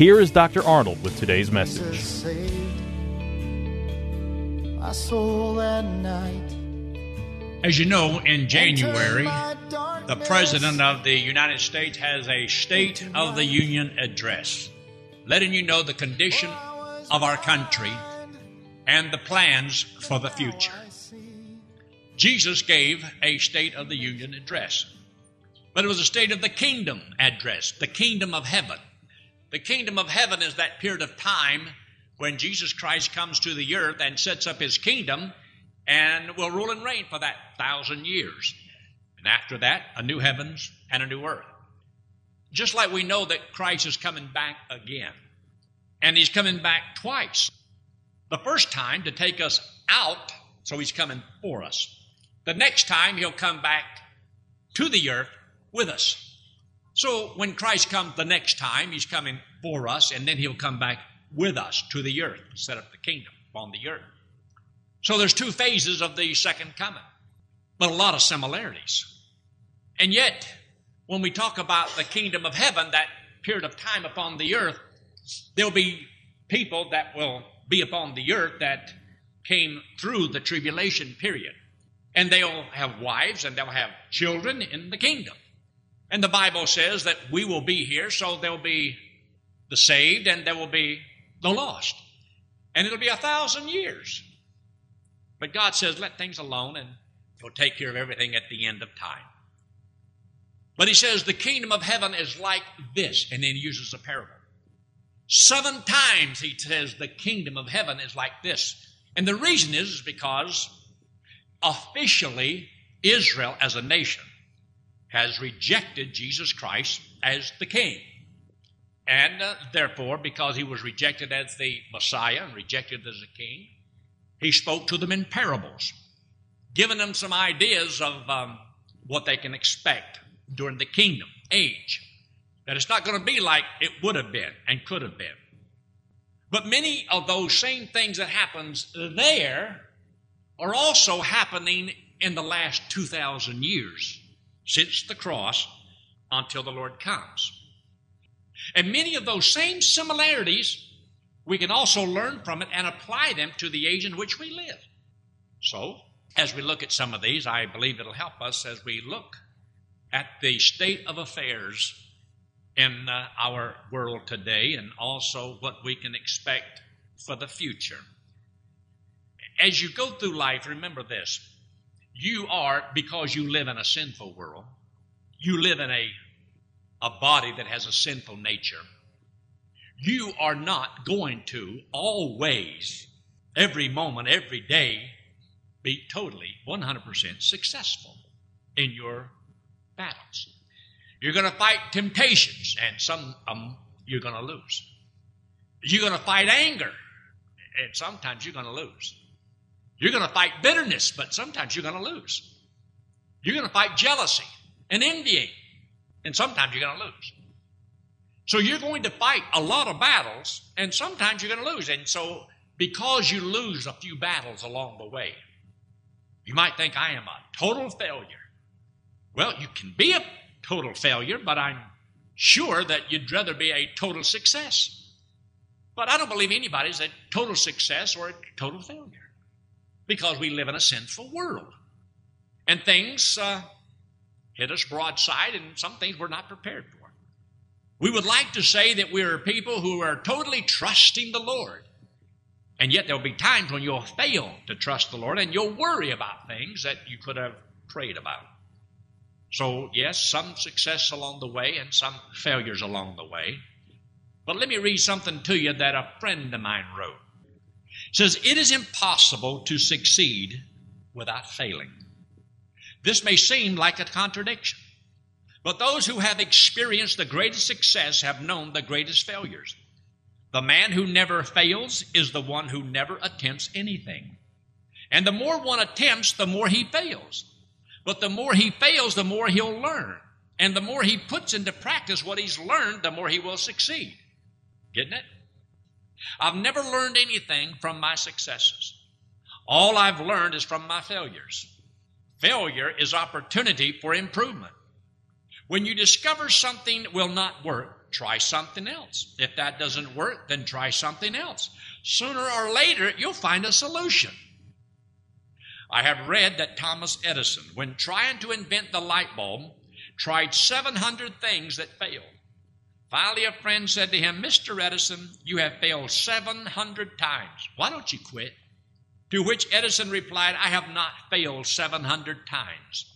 here is Dr. Arnold with today's message. My soul that night. As you know, in January, the President of the United States has a State of the Union address, letting you know the condition of our country and the plans for the future. Jesus gave a State of the Union address, but it was a State of the Kingdom address, the Kingdom of Heaven. The Kingdom of Heaven is that period of time when Jesus Christ comes to the earth and sets up his kingdom and will rule and reign for that thousand years. And after that, a new heavens and a new earth. Just like we know that Christ is coming back again. And he's coming back twice. The first time to take us out, so he's coming for us. The next time he'll come back to the earth with us. So when Christ comes the next time, he's coming for us, and then he'll come back with us to the earth, to set up the kingdom on the earth. So there's two phases of the second coming, but a lot of similarities. And yet, when we talk about the kingdom of heaven, that period of time upon the earth, there'll be people that will be upon the earth that came through the tribulation period. And they'll have wives and they'll have children in the kingdom. And the Bible says that we will be here, so there'll be the saved and there will be the lost. And it'll be a thousand years. But God says, let things alone and He'll take care of everything at the end of time. But He says, the kingdom of heaven is like this. And then He uses a parable. Seven times He says, the kingdom of heaven is like this. And the reason is, is because officially Israel as a nation has rejected Jesus Christ as the king. And uh, therefore, because he was rejected as the Messiah and rejected as a king, he spoke to them in parables, giving them some ideas of um, what they can expect during the kingdom age. That it's not going to be like it would have been and could have been. But many of those same things that happens there are also happening in the last 2,000 years since the cross until the Lord comes. And many of those same similarities we can also learn from it and apply them to the age in which we live. So, as we look at some of these, I believe it'll help us as we look at the state of affairs in uh, our world today and also what we can expect for the future. As you go through life, remember this you are, because you live in a sinful world, you live in a, a body that has a sinful nature. You are not going to always, every moment, every day, be totally 100% successful in your battles. You're going to fight temptations, and some um, you're going to lose. You're going to fight anger, and sometimes you're going to lose. You're going to fight bitterness, but sometimes you're going to lose. You're going to fight jealousy and envying, and sometimes you're going to lose. So you're going to fight a lot of battles, and sometimes you're going to lose. And so, because you lose a few battles along the way, you might think, I am a total failure. Well, you can be a total failure, but I'm sure that you'd rather be a total success. But I don't believe anybody's a total success or a total failure because we live in a sinful world. And things uh, hit us broadside, and some things we're not prepared for. We would like to say that we are people who are totally trusting the Lord. And yet there'll be times when you'll fail to trust the Lord and you'll worry about things that you could have prayed about. So, yes, some success along the way and some failures along the way. But let me read something to you that a friend of mine wrote. Says, It is impossible to succeed without failing. This may seem like a contradiction, but those who have experienced the greatest success have known the greatest failures. The man who never fails is the one who never attempts anything. And the more one attempts, the more he fails. But the more he fails, the more he'll learn. And the more he puts into practice what he's learned, the more he will succeed. Getting it? I've never learned anything from my successes. All I've learned is from my failures. Failure is opportunity for improvement. When you discover something will not work, try something else. If that doesn't work, then try something else. Sooner or later, you'll find a solution. I have read that Thomas Edison, when trying to invent the light bulb, tried 700 things that failed. Finally, a friend said to him, Mr. Edison, you have failed 700 times. Why don't you quit? To which Edison replied, I have not failed 700 times.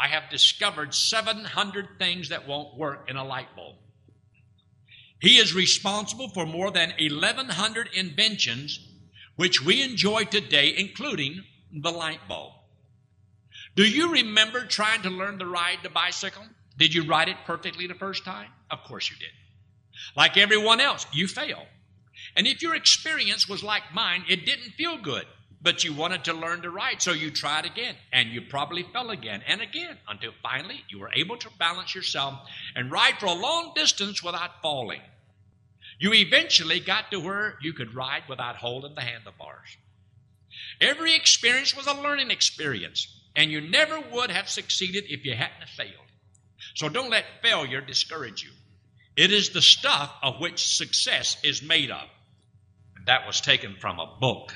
I have discovered 700 things that won't work in a light bulb. He is responsible for more than 1,100 inventions which we enjoy today, including the light bulb. Do you remember trying to learn to ride the bicycle? Did you write it perfectly the first time? Of course you did. Like everyone else, you failed. And if your experience was like mine, it didn't feel good, but you wanted to learn to write, so you tried again, and you probably fell again and again until finally you were able to balance yourself and ride for a long distance without falling. You eventually got to where you could ride without holding the handlebars. Every experience was a learning experience, and you never would have succeeded if you hadn't failed. So don't let failure discourage you. It is the stuff of which success is made of. That was taken from a book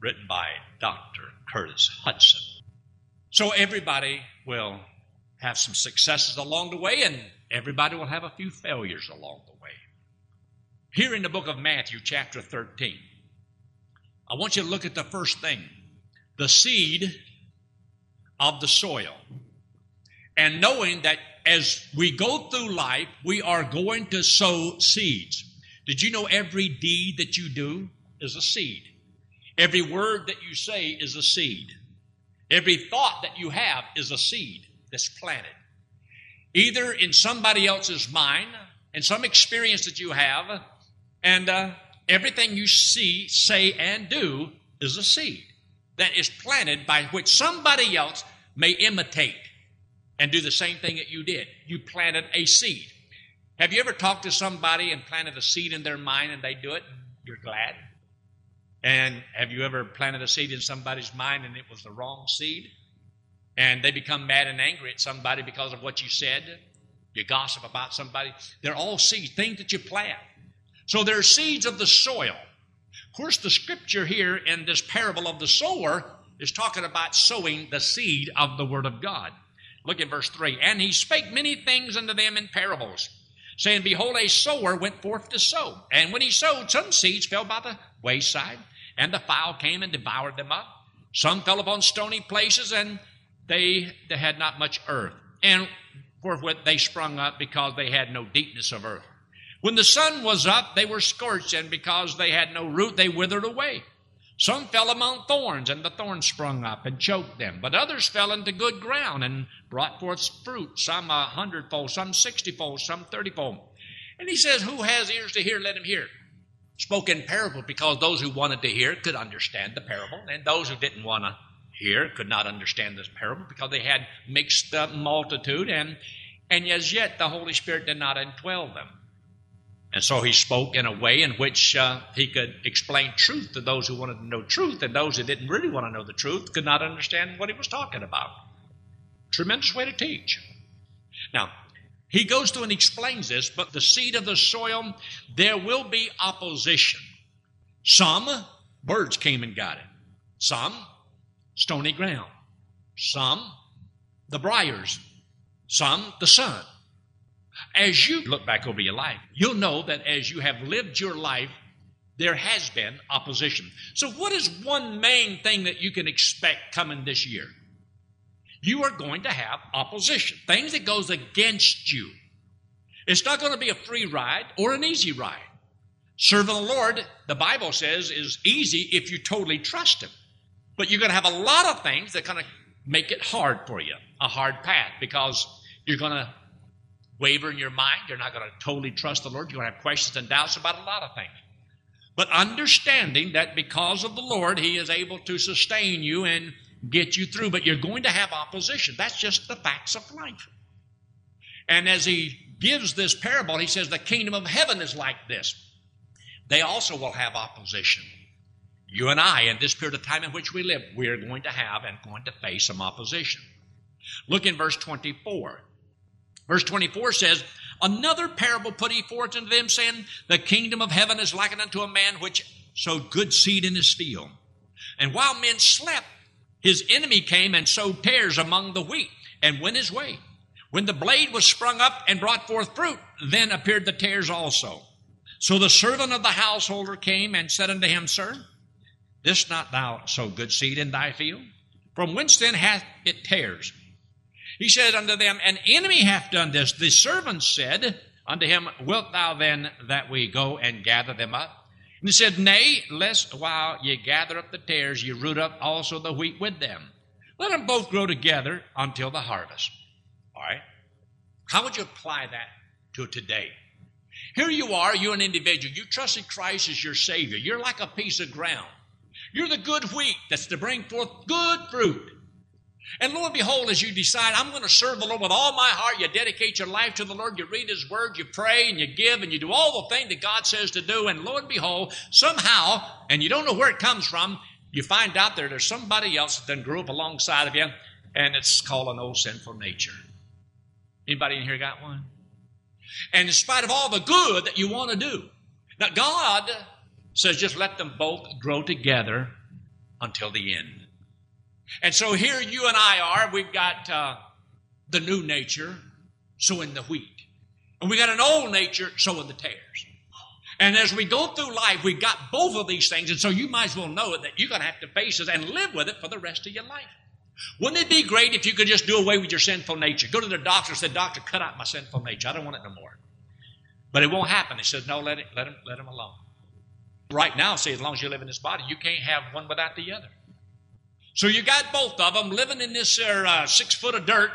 written by Dr. Curtis Hutson. So everybody will have some successes along the way, and everybody will have a few failures along the way. Here in the book of Matthew, chapter 13, I want you to look at the first thing the seed of the soil. And knowing that as we go through life, we are going to sow seeds. Did you know every deed that you do is a seed? Every word that you say is a seed. Every thought that you have is a seed that's planted. Either in somebody else's mind, in some experience that you have, and uh, everything you see, say, and do is a seed that is planted by which somebody else may imitate and do the same thing that you did. You planted a seed. Have you ever talked to somebody and planted a seed in their mind and they do it? You're glad. And have you ever planted a seed in somebody's mind and it was the wrong seed? And they become mad and angry at somebody because of what you said? You gossip about somebody. They're all seeds, things that you plant. So they're seeds of the soil. Of course, the scripture here in this parable of the sower is talking about sowing the seed of the Word of God. Look at verse 3. And he spake many things unto them in parables, saying, Behold, a sower went forth to sow. And when he sowed, some seeds fell by the wayside, and the fowl came and devoured them up. Some fell upon stony places, and they, they had not much earth. And forthwith they sprung up because they had no deepness of earth. When the sun was up, they were scorched, and because they had no root, they withered away. Some fell among thorns, and the thorns sprung up and choked them. But others fell into good ground and brought forth fruit, some a hundredfold, some sixtyfold, some thirtyfold. And he says, Who has ears to hear, let him hear. Spoke in parable because those who wanted to hear could understand the parable, and those who didn't want to hear could not understand this parable because they had mixed multitude, and, and as yet the Holy Spirit did not indwell them. And so he spoke in a way in which uh, he could explain truth to those who wanted to know truth, and those who didn't really want to know the truth could not understand what he was talking about. Tremendous way to teach. Now, he goes through and explains this, but the seed of the soil, there will be opposition. Some, birds came and got it. Some, stony ground. Some, the briars. Some, the sun. As you look back over your life, you'll know that as you have lived your life, there has been opposition. So, what is one main thing that you can expect coming this year? You are going to have opposition, things that goes against you. It's not going to be a free ride or an easy ride. Serving the Lord, the Bible says, is easy if you totally trust Him. But you're going to have a lot of things that kind of make it hard for you, a hard path, because you're going to waver in your mind. You're not going to totally trust the Lord. You're going to have questions and doubts about a lot of things. But understanding that because of the Lord, He is able to sustain you and get you through. But you're going to have opposition. That's just the facts of life. And as He gives this parable, He says, The kingdom of heaven is like this. They also will have opposition. You and I, in this period of time in which we live, we're going to have and going to face some opposition. Look in verse 24. Verse 24 says, Another parable put he forth unto them, saying, The kingdom of heaven is likened unto a man which sowed good seed in his field. And while men slept, his enemy came and sowed tares among the wheat and went his way. When the blade was sprung up and brought forth fruit, then appeared the tares also. So the servant of the householder came and said unto him, Sir, this not thou sow good seed in thy field? From whence then hath it tares? He said unto them, An enemy hath done this. The servants said unto him, Wilt thou then that we go and gather them up? And he said, Nay, lest while ye gather up the tares, ye root up also the wheat with them. Let them both grow together until the harvest. All right? How would you apply that to today? Here you are, you're an individual. You trusted Christ as your Savior. You're like a piece of ground. You're the good wheat that's to bring forth good fruit. And lo and behold, as you decide, I'm going to serve the Lord with all my heart, you dedicate your life to the Lord, you read His Word, you pray, and you give, and you do all the things that God says to do, and lo and behold, somehow, and you don't know where it comes from, you find out that there's somebody else that then grew up alongside of you, and it's called an old sinful nature. Anybody in here got one? And in spite of all the good that you want to do, now God says just let them both grow together until the end. And so here you and I are. We've got uh, the new nature sowing the wheat, and we got an old nature sowing the tares. And as we go through life, we've got both of these things, and so you might as well know that you're going to have to face it and live with it for the rest of your life. Wouldn't it be great if you could just do away with your sinful nature? Go to the doctor and say, Doctor, cut out my sinful nature. I don't want it no more. But it won't happen. He says, No, let it let him let him alone. Right now, see, as long as you live in this body, you can't have one without the other. So you got both of them living in this uh, six foot of dirt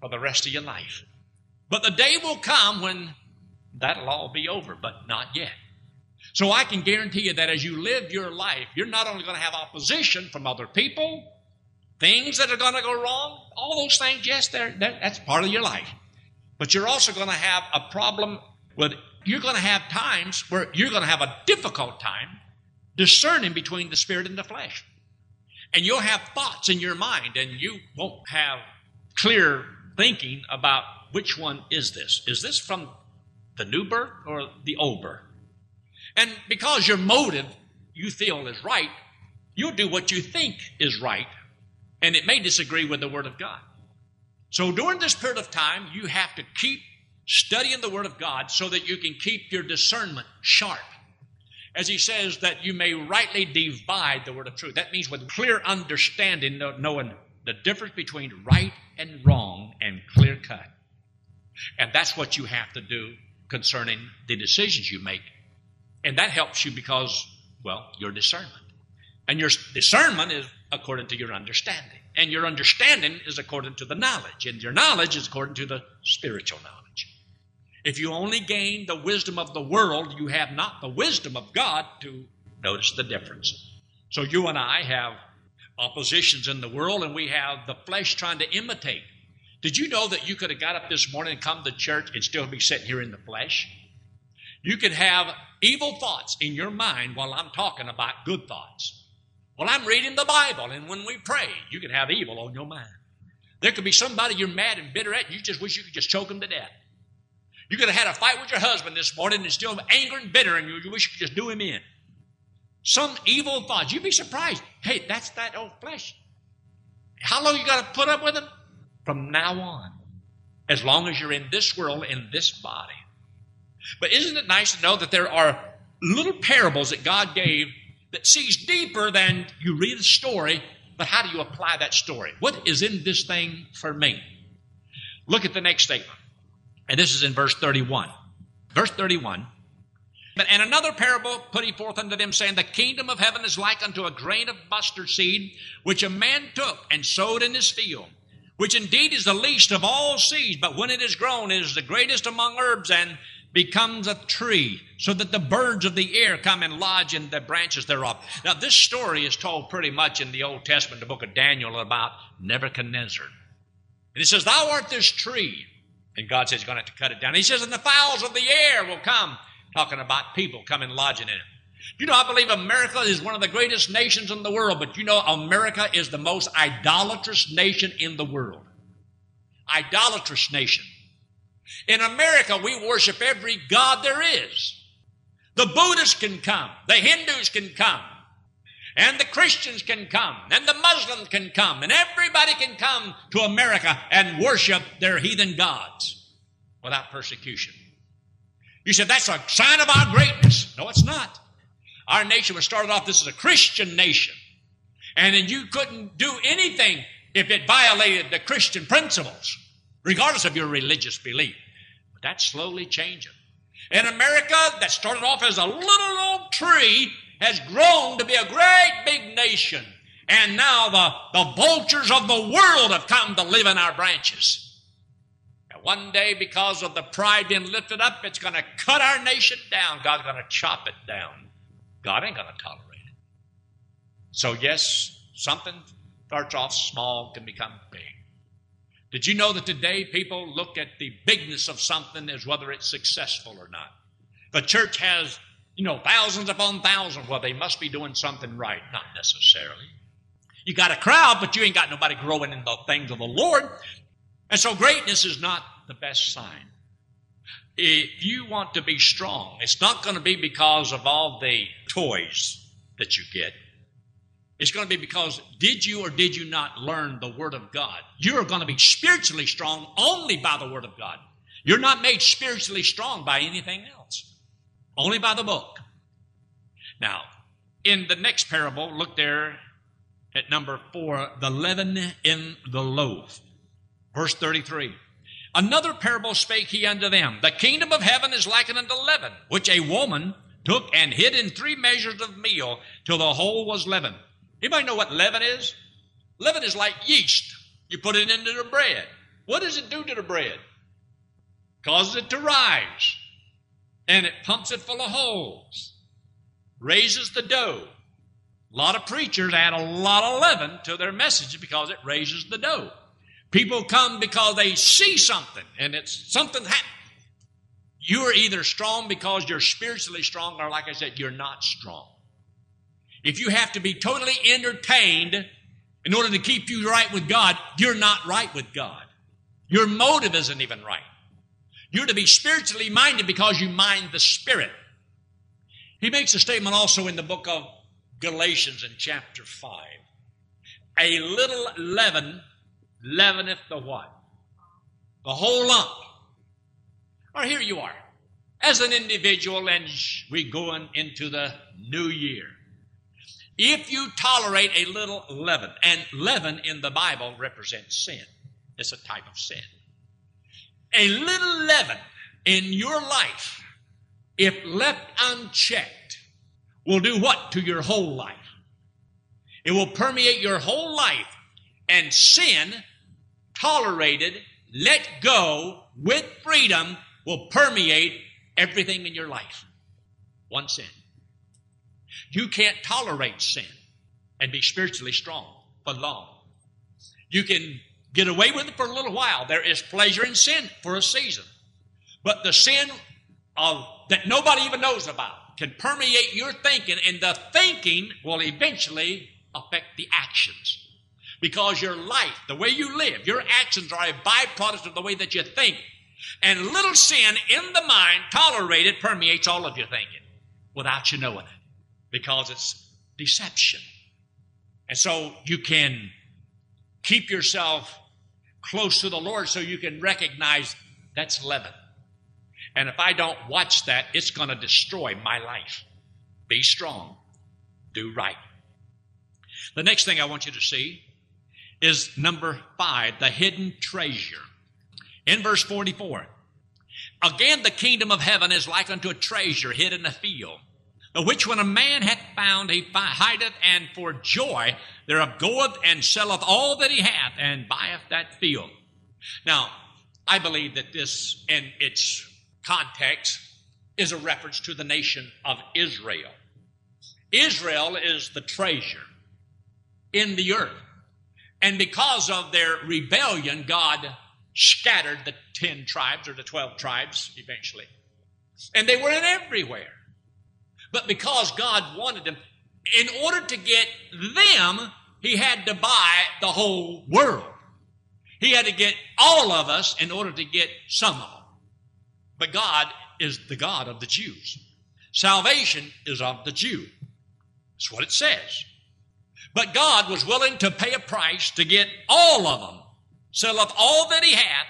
for the rest of your life. But the day will come when that'll all be over, but not yet. So I can guarantee you that as you live your life, you're not only going to have opposition from other people, things that are going to go wrong, all those things, yes, they're, they're, that's part of your life. But you're also going to have a problem with, you're going to have times where you're going to have a difficult time discerning between the spirit and the flesh. And you'll have thoughts in your mind, and you won't have clear thinking about which one is this. Is this from the new birth or the old birth? And because your motive you feel is right, you'll do what you think is right, and it may disagree with the Word of God. So during this period of time, you have to keep studying the Word of God so that you can keep your discernment sharp as he says, that you may rightly divide the word of truth. That means with clear understanding, knowing the difference between right and wrong and clear cut. And that's what you have to do concerning the decisions you make. And that helps you because, well, your discernment. And your discernment is according to your understanding. And your understanding is according to the knowledge. And your knowledge is according to the spiritual knowledge. If you only gain the wisdom of the world, you have not the wisdom of God to notice the difference. So you and I have oppositions in the world, and we have the flesh trying to imitate. Did you know that you could have got up this morning and come to church and still be sitting here in the flesh? You could have evil thoughts in your mind while I'm talking about good thoughts. Well, I'm reading the Bible, and when we pray, you can have evil on your mind. There could be somebody you're mad and bitter at, and you just wish you could just choke them to death. You could have had a fight with your husband this morning and still angry and bitter, and you, you wish you could just do him in. Some evil thoughts. You'd be surprised. Hey, that's that old flesh. How long you got to put up with him? From now on. as long as you're in this world, in this body. But isn't it nice to know that there are little parables that God gave that sees deeper than you read a story, but how do you apply that story? What is in this thing for me? Look at the next statement. And this is in verse 31. Verse 31. But and another parable put he forth unto them, saying, The kingdom of heaven is like unto a grain of mustard seed, which a man took and sowed in his field, which indeed is the least of all seeds, but when it is grown, it is the greatest among herbs, and becomes a tree, so that the birds of the air come and lodge in the branches thereof. Now, this story is told pretty much in the Old Testament, the book of Daniel, about Nebuchadnezzar. And it says, Thou art this tree. And God says, He's going to have to cut it down. He says, And the fowls of the air will come talking about people coming lodging in it. You know, I believe America is one of the greatest nations in the world, but you know, America is the most idolatrous nation in the world. Idolatrous nation. In America, we worship every God there is. The Buddhists can come, the Hindus can come, and the Christians can come, and the Muslims can come, and everybody can come to America and worship their heathen gods without persecution. You said that's a sign of our greatness. No, it's not. Our nation was started off, this is a Christian nation. And then you couldn't do anything if it violated the Christian principles, regardless of your religious belief. But that's slowly changing. In America, that started off as a little old tree, has grown to be a great big nation. And now the, the vultures of the world have come to live in our branches. And one day, because of the pride being lifted up, it's going to cut our nation down. God's going to chop it down. God ain't going to tolerate it. So, yes, something starts off small can become big. Did you know that today people look at the bigness of something as whether it's successful or not? The church has, you know, thousands upon thousands. Well, they must be doing something right. Not necessarily. You got a crowd, but you ain't got nobody growing in the things of the Lord. And so greatness is not the best sign. If you want to be strong, it's not going to be because of all the toys that you get. It's going to be because did you or did you not learn the Word of God? You're going to be spiritually strong only by the Word of God. You're not made spiritually strong by anything else, only by the book. Now, in the next parable, look there at number four the leaven in the loaf. Verse 33. Another parable spake he unto them The kingdom of heaven is likened unto leaven, which a woman took and hid in three measures of meal till the whole was leavened. Anybody know what leaven is? Leaven is like yeast. You put it into the bread. What does it do to the bread? Causes it to rise. And it pumps it full of holes. Raises the dough. A lot of preachers add a lot of leaven to their message because it raises the dough. People come because they see something and it's something happen. You are either strong because you're spiritually strong, or like I said, you're not strong. If you have to be totally entertained in order to keep you right with God, you're not right with God. Your motive isn't even right. You're to be spiritually minded because you mind the Spirit. He makes a statement also in the book of Galatians in chapter 5. A little leaven leaveneth the what? The whole lump. Or here you are, as an individual, and we going into the new year. If you tolerate a little leaven, and leaven in the Bible represents sin, it's a type of sin. A little leaven in your life, if left unchecked, will do what to your whole life? It will permeate your whole life, and sin tolerated, let go with freedom will permeate everything in your life. One sin. You can't tolerate sin and be spiritually strong for long. You can get away with it for a little while. There is pleasure in sin for a season. But the sin of that nobody even knows about can permeate your thinking, and the thinking will eventually affect the actions. Because your life, the way you live, your actions are a byproduct of the way that you think. And little sin in the mind, tolerated, permeates all of your thinking without you knowing it. Because it's deception. And so you can keep yourself close to the Lord so you can recognize that's leaven. And if I don't watch that, it's going to destroy my life. Be strong. Do right. The next thing I want you to see is number five, the hidden treasure. In verse 44, again, the kingdom of heaven is like unto a treasure hid in a field, which when a man hath found, he hideth, and for joy thereof goeth and selleth all that he hath, and buyeth that field. Now, I believe that this, in its context, is a reference to the nation of Israel. Israel is the treasure in the earth. And because of their rebellion, God scattered the 10 tribes or the 12 tribes eventually. And they were in everywhere. But because God wanted them, in order to get them, He had to buy the whole world. He had to get all of us in order to get some of them. But God is the God of the Jews. Salvation is of the Jew. That's what it says. But God was willing to pay a price to get all of them, sell up all that he had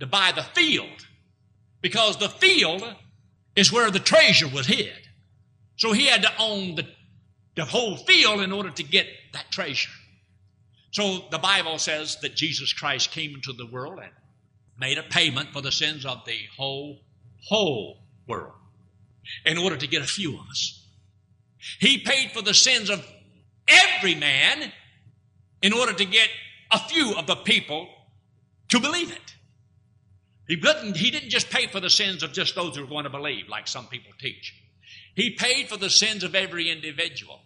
to buy the field, because the field is where the treasure was hid. So he had to own the, the whole field in order to get that treasure. So the Bible says that Jesus Christ came into the world and made a payment for the sins of the whole, whole world in order to get a few of us. He paid for the sins of every man in order to get a few of the people to believe it. He didn't, he didn't just pay for the sins of just those who are going to believe, like some people teach. He paid for the sins of every individual.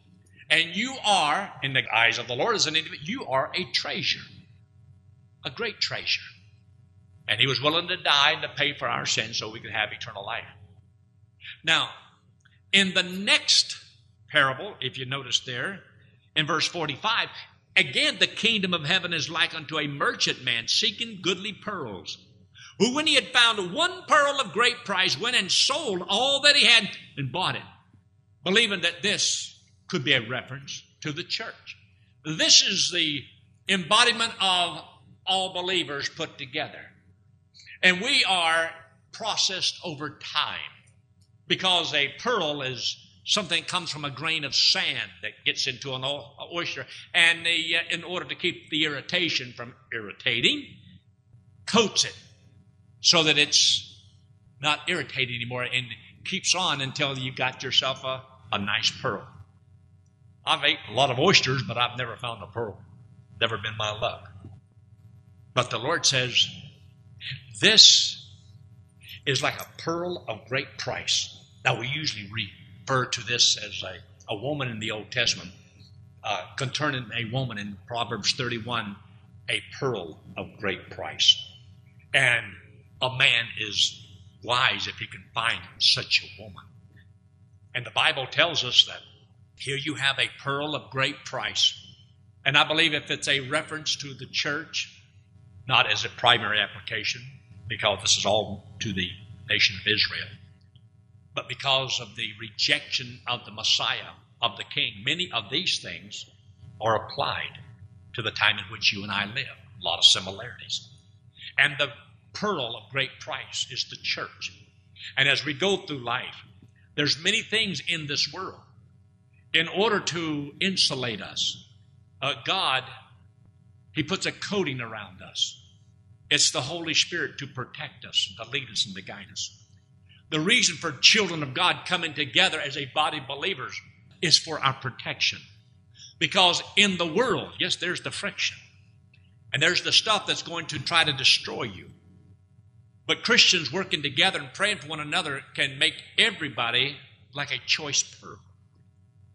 And you are, in the eyes of the Lord as an individual, you are a treasure, a great treasure. And he was willing to die and to pay for our sins so we could have eternal life. Now, in the next parable, if you notice there, in verse 45, again the kingdom of heaven is like unto a merchant man seeking goodly pearls, who when he had found one pearl of great price went and sold all that he had and bought it, believing that this could be a reference to the church. This is the embodiment of all believers put together. And we are processed over time because a pearl is something comes from a grain of sand that gets into an oyster, and the, uh, in order to keep the irritation from irritating, coats it so that it's not irritating anymore and keeps on until you've got yourself a, a nice pearl. I've ate a lot of oysters, but I've never found a pearl. Never been my luck. But the Lord says, This is like a pearl of great price. Now, we usually refer to this as a, a woman in the Old Testament, uh, concerning a woman in Proverbs 31, a pearl of great price. And a man is wise if he can find such a woman. And the Bible tells us that here you have a pearl of great price. And I believe if it's a reference to the church, not as a primary application, because this is all to the nation of Israel, but because of the rejection of the Messiah, of the King. Many of these things are applied to the time in which you and I live. A lot of similarities. And the pearl of great price is the church. And as we go through life, there's many things in this world. In order to insulate us, uh, God, He puts a coating around us. It's the Holy Spirit to protect us, to lead us, and to guide us. The reason for children of God coming together as a body of believers is for our protection. Because in the world, yes, there's the friction. And there's the stuff that's going to try to destroy you. But Christians working together and praying for one another can make everybody like a choice pearl.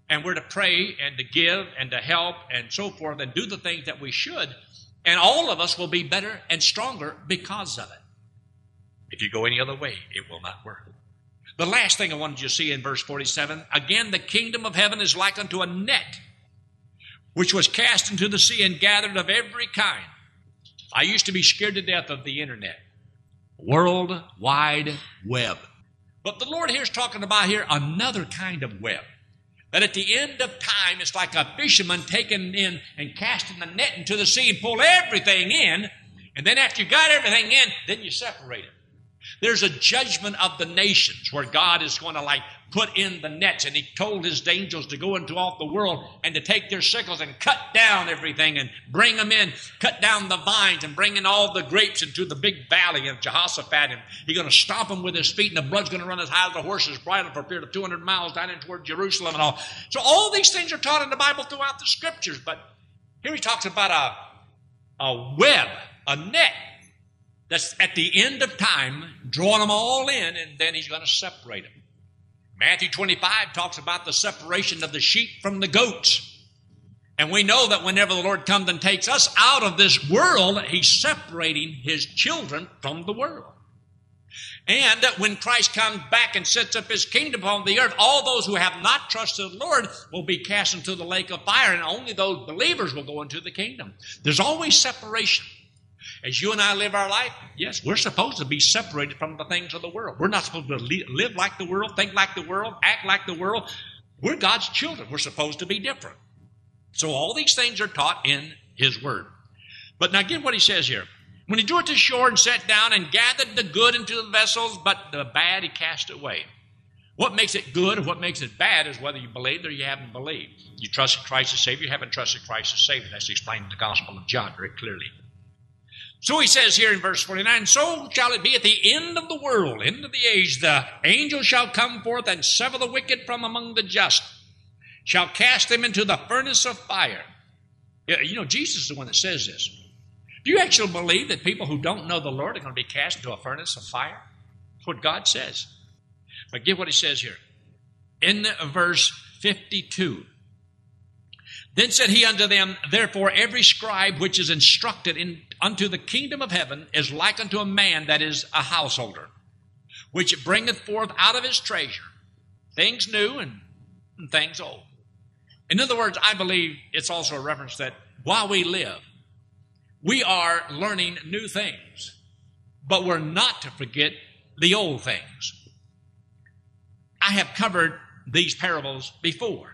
And we're to pray and to give and to help and so forth and do the things that we should. And all of us will be better and stronger because of it. If you go any other way, it will not work. The last thing I wanted you to see in verse 47 again, the kingdom of heaven is like unto a net which was cast into the sea and gathered of every kind. I used to be scared to death of the internet, World Wide Web. But the Lord here is talking about here another kind of web. That at the end of time, it's like a fisherman taking in and casting the net into the sea and pull everything in And then after you got everything in, then you separate them. There's a judgment of the nations where God is going to like put in the nets. And he told his angels to go into all the world and to take their sickles and cut down everything and bring them in, cut down the vines and bring in all the grapes into the big valley of Jehoshaphat. And he's going to stomp them with his feet and the blood's going to run as high as the horse's bridle for a period of 200 miles down in toward Jerusalem and all. So all these things are taught in the Bible throughout the scriptures. But here he talks about a, a web, a net that's at the end of time, drawing them all in, and then he's going to separate them. Matthew 25 talks about the separation of the sheep from the goats. And we know that whenever the Lord comes and takes us out of this world, he's separating his children from the world. And when Christ comes back and sets up his kingdom on the earth, all those who have not trusted the Lord will be cast into the lake of fire, and only those believers will go into the kingdom. There's always separation. As you and I live our life, yes, we're supposed to be separated from the things of the world. We're not supposed to live like the world, think like the world, act like the world. We're God's children. We're supposed to be different. So all these things are taught in His Word. But now get what He says here. When He drew it to shore and sat down and gathered the good into the vessels, but the bad He cast away. What makes it good and what makes it bad is whether you believed or you haven't believed. You trusted Christ as Savior, you haven't trusted Christ as Savior. That's explained in the Gospel of John very clearly. So he says here in verse 49, So shall it be at the end of the world, end of the age, the angel shall come forth and sever the wicked from among the just, shall cast them into the furnace of fire. You know, Jesus is the one that says this. Do you actually believe that people who don't know the Lord are going to be cast into a furnace of fire? That's what God says. But get what he says here. In verse 52, then said he unto them, Therefore every scribe which is instructed in, unto the kingdom of heaven is like unto a man that is a householder, which bringeth forth out of his treasure things new and, and things old. In other words, I believe it's also a reference that while we live, we are learning new things, but we're not to forget the old things. I have covered these parables before.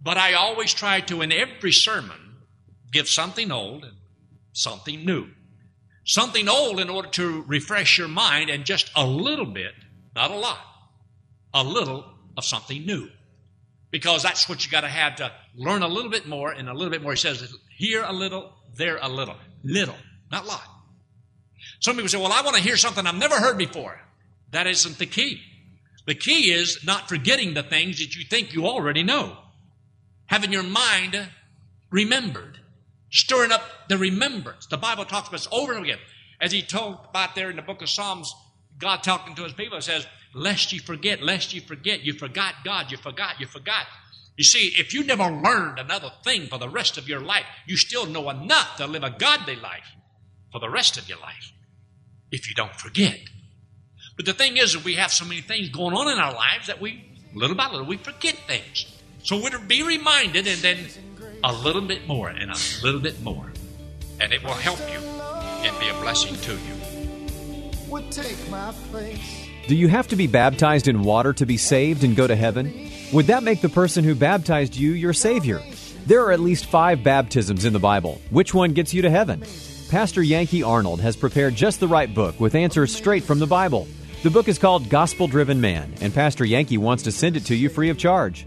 But I always try to, in every sermon, give something old and something new. Something old in order to refresh your mind, and just a little bit, not a lot, a little of something new. Because that's what you got to have to learn a little bit more and a little bit more. He says, here a little, there a little. Little, not a lot. Some people say, well, I want to hear something I've never heard before. That isn't the key. The key is not forgetting the things that you think you already know having your mind remembered, stirring up the remembrance. The Bible talks about this over and over again. As he told about there in the book of Psalms, God talking to his people says, Lest you forget, lest you forget. You forgot God, you forgot, you forgot. You see, if you never learned another thing for the rest of your life, you still know enough to live a godly life for the rest of your life if you don't forget. But the thing is, we have so many things going on in our lives that we, little by little, we forget things. So we'll be reminded and then a little bit more and a little bit more. And it will help you and be a blessing to you. Would take my place. Do you have to be baptized in water to be saved and go to heaven? Would that make the person who baptized you your Savior? There are at least five baptisms in the Bible. Which one gets you to heaven? Pastor Yankee Arnold has prepared just the right book with answers straight from the Bible. The book is called Gospel Driven Man, and Pastor Yankee wants to send it to you free of charge.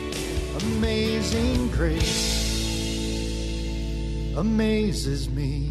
Amazing grace amazes me.